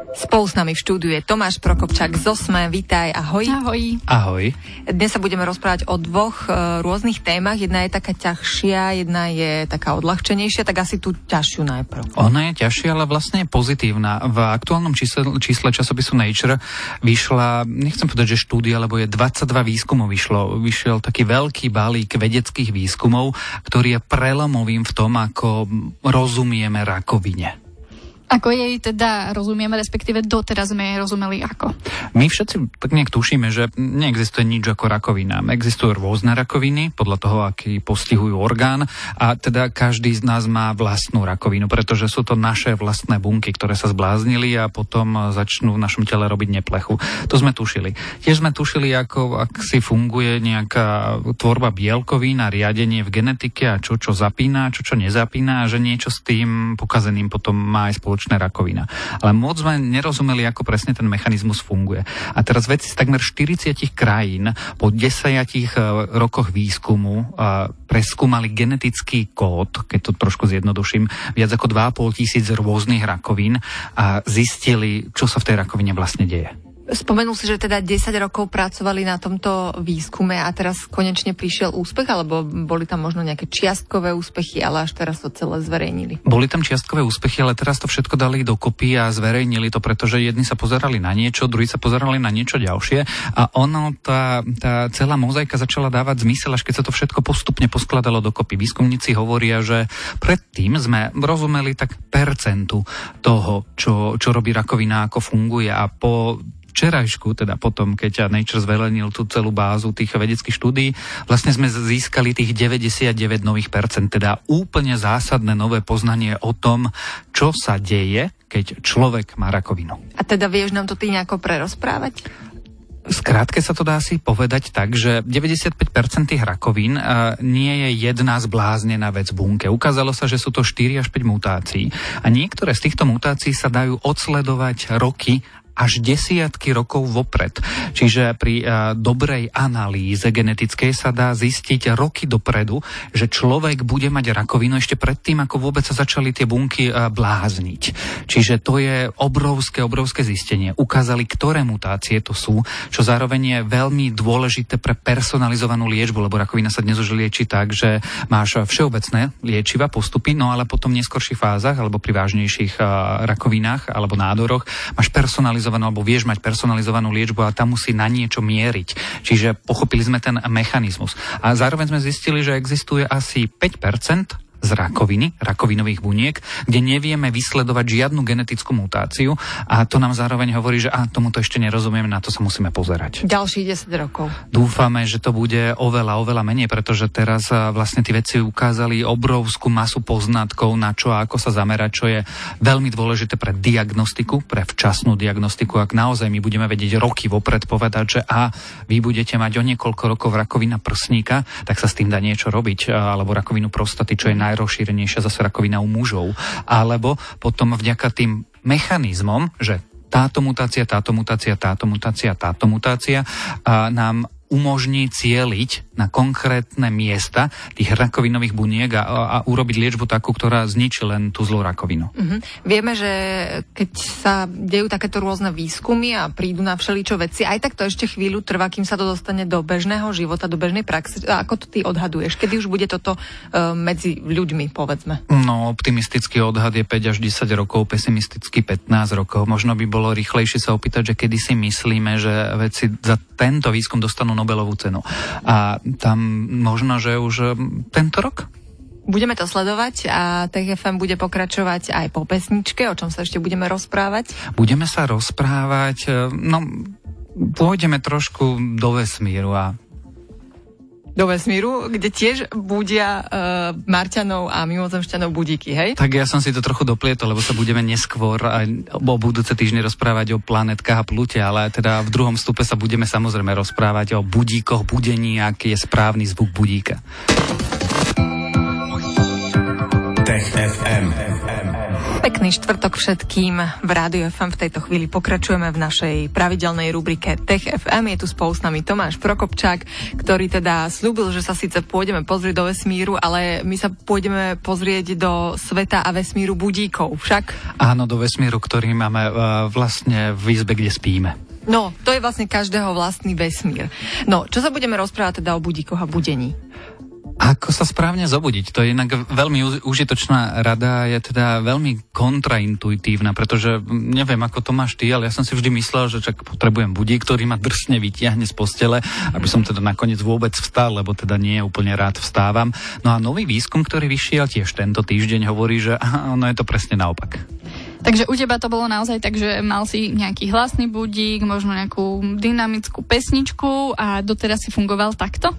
Spolu s nami v štúdiu je Tomáš Prokopčák z Osme. Vítaj, ahoj. Ahoj. Ahoj. Dnes sa budeme rozprávať o dvoch uh, rôznych témach. Jedna je taká ťažšia, jedna je taká odľahčenejšia, tak asi tú ťažšiu najprv. Ona je ťažšia, ale vlastne je pozitívna. V aktuálnom čísle, čísle časopisu Nature vyšla, nechcem povedať, že štúdia, lebo je 22 výskumov vyšlo. Vyšiel taký veľký balík vedeckých výskumov, ktorý je prelomovým v tom, ako rozumieme rakovine. Ako jej teda rozumieme, respektíve doteraz sme jej rozumeli ako? My všetci tak nejak tušíme, že neexistuje nič ako rakovina. Existujú rôzne rakoviny podľa toho, aký postihujú orgán a teda každý z nás má vlastnú rakovinu, pretože sú to naše vlastné bunky, ktoré sa zbláznili a potom začnú v našom tele robiť neplechu. To sme tušili. Tiež sme tušili, ako ak si funguje nejaká tvorba bielkovín a riadenie v genetike a čo čo zapína, čo čo nezapína a že niečo s tým pokazeným potom má aj spoločné žlčná rakovina. Ale moc sme nerozumeli, ako presne ten mechanizmus funguje. A teraz vedci z takmer 40 krajín po 10 e, rokoch výskumu e, preskúmali genetický kód, keď to trošku zjednoduším, viac ako 2,5 tisíc rôznych rakovín a zistili, čo sa v tej rakovine vlastne deje. Spomenul si, že teda 10 rokov pracovali na tomto výskume a teraz konečne prišiel úspech, alebo boli tam možno nejaké čiastkové úspechy, ale až teraz to celé zverejnili? Boli tam čiastkové úspechy, ale teraz to všetko dali dokopy a zverejnili to, pretože jedni sa pozerali na niečo, druhí sa pozerali na niečo ďalšie a ono, tá, tá celá mozaika začala dávať zmysel, až keď sa to všetko postupne poskladalo dokopy. Výskumníci hovoria, že predtým sme rozumeli tak percentu toho, čo, čo robí rakovina, ako funguje a po včerajšku, teda potom, keď Nature zvelenil tú celú bázu tých vedeckých štúdí, vlastne sme získali tých 99 nových percent, teda úplne zásadné nové poznanie o tom, čo sa deje, keď človek má rakovinu. A teda vieš nám to ty nejako prerozprávať? Skrátke sa to dá si povedať tak, že 95% tých rakovín uh, nie je jedna zbláznená vec v bunke. Ukázalo sa, že sú to 4 až 5 mutácií. A niektoré z týchto mutácií sa dajú odsledovať roky až desiatky rokov vopred. Čiže pri uh, dobrej analýze genetickej sa dá zistiť roky dopredu, že človek bude mať rakovinu ešte predtým, ako vôbec sa začali tie bunky uh, blázniť. Čiže to je obrovské, obrovské zistenie. Ukázali, ktoré mutácie to sú, čo zároveň je veľmi dôležité pre personalizovanú liečbu, lebo rakovina sa dnes už lieči tak, že máš všeobecné liečiva postupy, no ale potom v neskorších fázach alebo pri vážnejších uh, rakovinách alebo nádoroch máš personalizovanú personalizovanú alebo vieš mať personalizovanú liečbu a tam musí na niečo mieriť. Čiže pochopili sme ten mechanizmus. A zároveň sme zistili, že existuje asi 5 z rakoviny, rakovinových buniek, kde nevieme vysledovať žiadnu genetickú mutáciu a to nám zároveň hovorí, že a tomuto ešte nerozumieme, na to sa musíme pozerať. Ďalších 10 rokov. Dúfame, že to bude oveľa, oveľa menej, pretože teraz vlastne tí vedci ukázali obrovskú masu poznatkov, na čo a ako sa zamerať, čo je veľmi dôležité pre diagnostiku, pre včasnú diagnostiku. Ak naozaj my budeme vedieť roky vopred povedať, že a vy budete mať o niekoľko rokov rakovina prsníka, tak sa s tým dá niečo robiť, alebo rakovinu prostaty, čo je naj najrozšírenejšia zase rakovina u mužov. Alebo potom vďaka tým mechanizmom, že táto mutácia, táto mutácia, táto mutácia, táto mutácia a nám umožní cieliť na konkrétne miesta tých rakovinových buniek a, a urobiť liečbu takú, ktorá zničí len tú zlú rakovinu. Mm-hmm. Vieme, že keď sa dejú takéto rôzne výskumy a prídu na všeličo veci, aj tak to ešte chvíľu trvá, kým sa to dostane do bežného života, do bežnej praxe. A ako to ty odhaduješ? Kedy už bude toto uh, medzi ľuďmi, povedzme? No, optimistický odhad je 5 až 10 rokov, pesimistický 15 rokov. Možno by bolo rýchlejšie sa opýtať, že kedy si myslíme, že veci za tento výskum dostanú Nobelovú cenu. A tam možno, že už eh, tento rok? Budeme to sledovať a TFM bude pokračovať aj po pesničke, o čom sa ešte budeme rozprávať. Budeme sa rozprávať, eh, no pôjdeme trošku do vesmíru a do vesmíru, kde tiež budia uh, Marťanov a mimozemšťanov budíky, hej? Tak ja som si to trochu doplietol, lebo sa budeme neskôr aj o budúce týždne rozprávať o planetkách a plute, ale teda v druhom stupe sa budeme samozrejme rozprávať o budíkoch, budení, aký je správny zvuk budíka. Tech FM. Pekný štvrtok všetkým. V Rádiu FM v tejto chvíli pokračujeme v našej pravidelnej rubrike Tech FM. Je tu spolu s nami Tomáš Prokopčák, ktorý teda slúbil, že sa síce pôjdeme pozrieť do vesmíru, ale my sa pôjdeme pozrieť do sveta a vesmíru budíkov však. Áno, do vesmíru, ktorý máme uh, vlastne v izbe, kde spíme. No, to je vlastne každého vlastný vesmír. No, čo sa budeme rozprávať teda o budíkoch a budení? Ako sa správne zobudiť? To je inak veľmi užitočná rada, je teda veľmi kontraintuitívna, pretože neviem, ako to máš ty, ale ja som si vždy myslel, že čak potrebujem budík, ktorý ma drsne vytiahne z postele, aby som teda nakoniec vôbec vstal, lebo teda nie úplne rád vstávam. No a nový výskum, ktorý vyšiel tiež tento týždeň, hovorí, že ono je to presne naopak. Takže u teba to bolo naozaj tak, že mal si nejaký hlasný budík, možno nejakú dynamickú pesničku a doteraz si fungoval takto?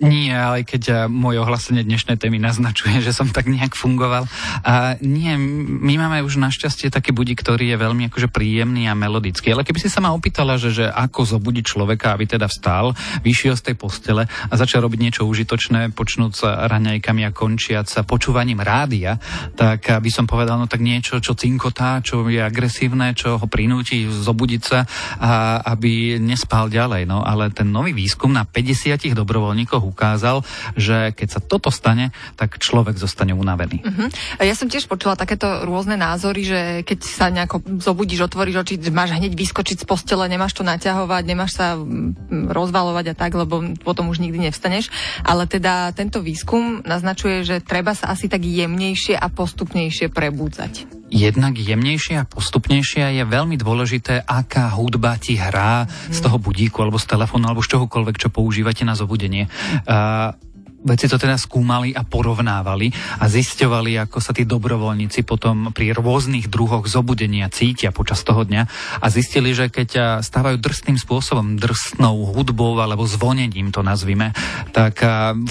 Nie, ale keď eh, moje ohlasenie dnešnej témy naznačuje, že som tak nejak fungoval. A nie, my máme už našťastie taký budík, ktorý je veľmi akože príjemný a melodický. Ale keby si sa ma opýtala, že, že ako zobudiť človeka, aby teda vstal, vyšiel z tej postele a začal robiť niečo užitočné, počnúť sa raňajkami a končiať sa počúvaním rádia, tak by som povedal, no tak niečo, čo cinkota rúta, čo je agresívne, čo ho prinúti zobudiť sa, a aby nespal ďalej. No ale ten nový výskum na 50 dobrovoľníkoch ukázal, že keď sa toto stane, tak človek zostane unavený. Uh-huh. Ja som tiež počula takéto rôzne názory, že keď sa nejako zobudíš, otvoríš oči, máš hneď vyskočiť z postele, nemáš to naťahovať, nemáš sa mm, rozvalovať a tak, lebo potom už nikdy nevstaneš. Ale teda tento výskum naznačuje, že treba sa asi tak jemnejšie a postupnejšie prebúdzať jednak jemnejšia a postupnejšia je veľmi dôležité, aká hudba ti hrá z toho budíku alebo z telefónu alebo z čohokoľvek, čo používate na zobudenie. Uh, Veci to teda skúmali a porovnávali a zisťovali, ako sa tí dobrovoľníci potom pri rôznych druhoch zobudenia cítia počas toho dňa a zistili, že keď stávajú drsným spôsobom, drsnou hudbou alebo zvonením to nazvime, tak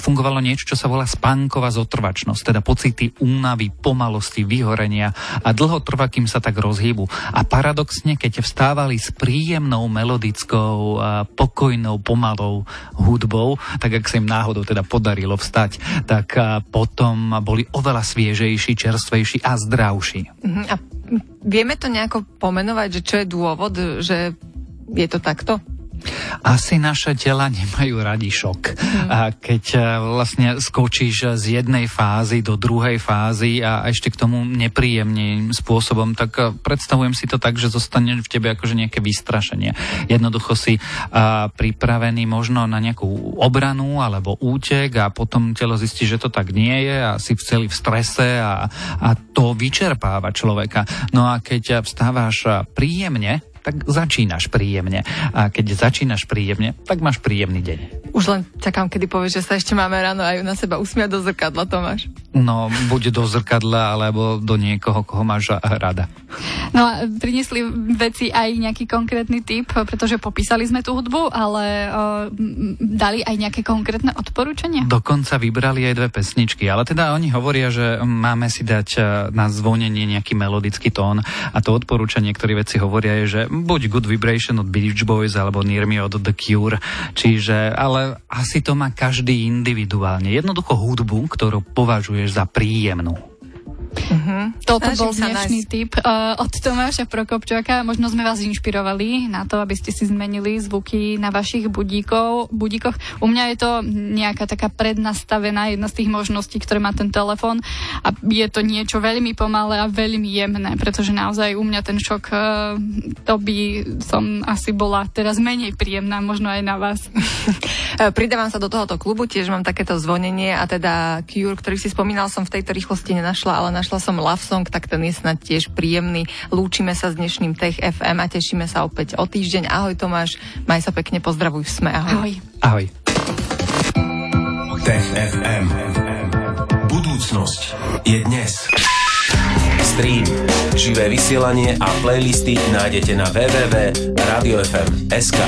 fungovalo niečo, čo sa volá spánková zotrvačnosť, teda pocity únavy, pomalosti, vyhorenia a dlho trvá, kým sa tak rozhýbu. A paradoxne, keď vstávali s príjemnou, melodickou, pokojnou, pomalou hudbou, tak ak sa im náhodou teda podarí podarilo vstať, tak potom boli oveľa sviežejší, čerstvejší a zdravší. Uh-huh. A vieme to nejako pomenovať, že čo je dôvod, že je to takto? Asi naše tela nemajú radi šok. Mm. A keď e, vlastne skočíš z jednej fázy do druhej fázy a ešte k tomu nepríjemným spôsobom, tak e, predstavujem si to tak, že zostane v tebe akože nejaké vystrašenie. Jednoducho si a, pripravený možno na nejakú obranu alebo útek a potom telo zistí, že to tak nie je a si celý v strese a, a to vyčerpáva človeka. No a keď vstávaš príjemne, tak začínaš príjemne. A keď začínaš príjemne, tak máš príjemný deň. Už len čakám, kedy povieš, že sa ešte máme ráno aj na seba usmiať do zrkadla, Tomáš. No, buď do zrkadla, alebo do niekoho, koho máš rada. No a priniesli veci aj nejaký konkrétny typ, pretože popísali sme tú hudbu, ale uh, dali aj nejaké konkrétne odporúčania? Dokonca vybrali aj dve pesničky, ale teda oni hovoria, že máme si dať na zvonenie nejaký melodický tón a to odporúčanie, ktoré veci hovoria je, že buď Good Vibration od Beach Boys alebo Near Me od The Cure. Čiže, ale asi to má každý individuálne. Jednoducho hudbu, ktorú považuješ za príjemnú. Toto Snažím bol dnešný nájsť. tip uh, od Tomáša Prokopčaka. Možno sme vás inšpirovali na to, aby ste si zmenili zvuky na vašich budíkov, budíkoch. U mňa je to nejaká taká prednastavená jedna z tých možností, ktoré má ten telefón a je to niečo veľmi pomalé a veľmi jemné, pretože naozaj u mňa ten šok, uh, to by som asi bola teraz menej príjemná, možno aj na vás. Pridávam sa do tohoto klubu, tiež mám takéto zvonenie a teda Cure, ktorý si spomínal, som v tejto rýchlosti nenašla, ale našla som Love Song, tak ten je snad tiež príjemný. Lúčime sa s dnešným Tech FM a tešíme sa opäť o týždeň. Ahoj Tomáš, maj sa pekne, pozdravuj v Sme. Ahoj. Ahoj. Tech FM. Budúcnosť je dnes. Stream, živé vysielanie a playlisty nájdete na www.radiofm.sk.